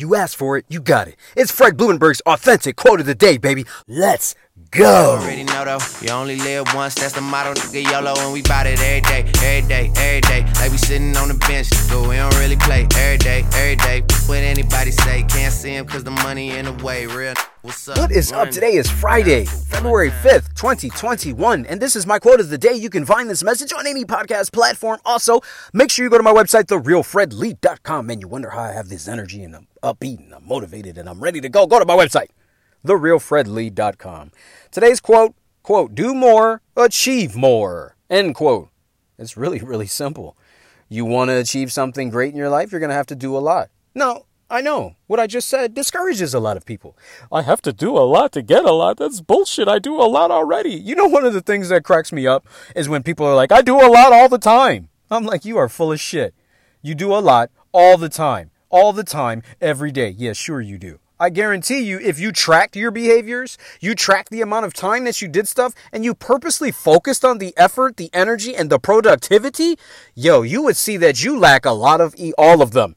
You asked for it, you got it. It's Fred Blumenberg's authentic quote of the day, baby. Let's go. Already know though, you only live once. That's the motto, nigga. YOLO, and we bout it every day, every day, every day. Like we sitting on the bench, nigga. We don't really play every day, every day. What anybody say, can't see him cause the money in the way. Real. What's up? What is up? Today is Friday, February 5th, 2021, and this is my quote of the day. You can find this message on any podcast platform. Also, make sure you go to my website, therealfredlee.com, and you wonder how I have this energy and I'm upbeat and I'm motivated and I'm ready to go. Go to my website, therealfredlee.com. Today's quote, quote, do more, achieve more, end quote. It's really, really simple. You want to achieve something great in your life, you're going to have to do a lot. No, I know. What I just said discourages a lot of people. I have to do a lot to get a lot. That's bullshit. I do a lot already. You know, one of the things that cracks me up is when people are like, I do a lot all the time. I'm like, you are full of shit. You do a lot all the time. All the time, every day. Yeah, sure you do. I guarantee you, if you tracked your behaviors, you tracked the amount of time that you did stuff, and you purposely focused on the effort, the energy, and the productivity, yo, you would see that you lack a lot of e- all of them.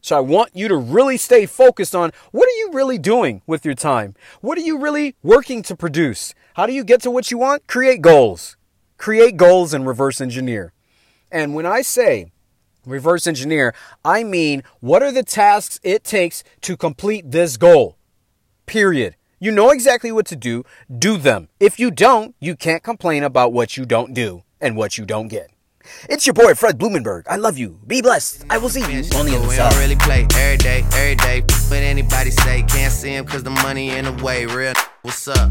So I want you to really stay focused on what are you really doing with your time? What are you really working to produce? How do you get to what you want? Create goals. Create goals and reverse engineer. And when I say reverse engineer, I mean what are the tasks it takes to complete this goal? Period. You know exactly what to do. Do them. If you don't, you can't complain about what you don't do and what you don't get. It's your boy Fred Blumenberg. I love you. Be blessed. I will see you on the other We side. don't really play every day, every day. What anybody say, can't see him cause the money in the way. Real. What's up?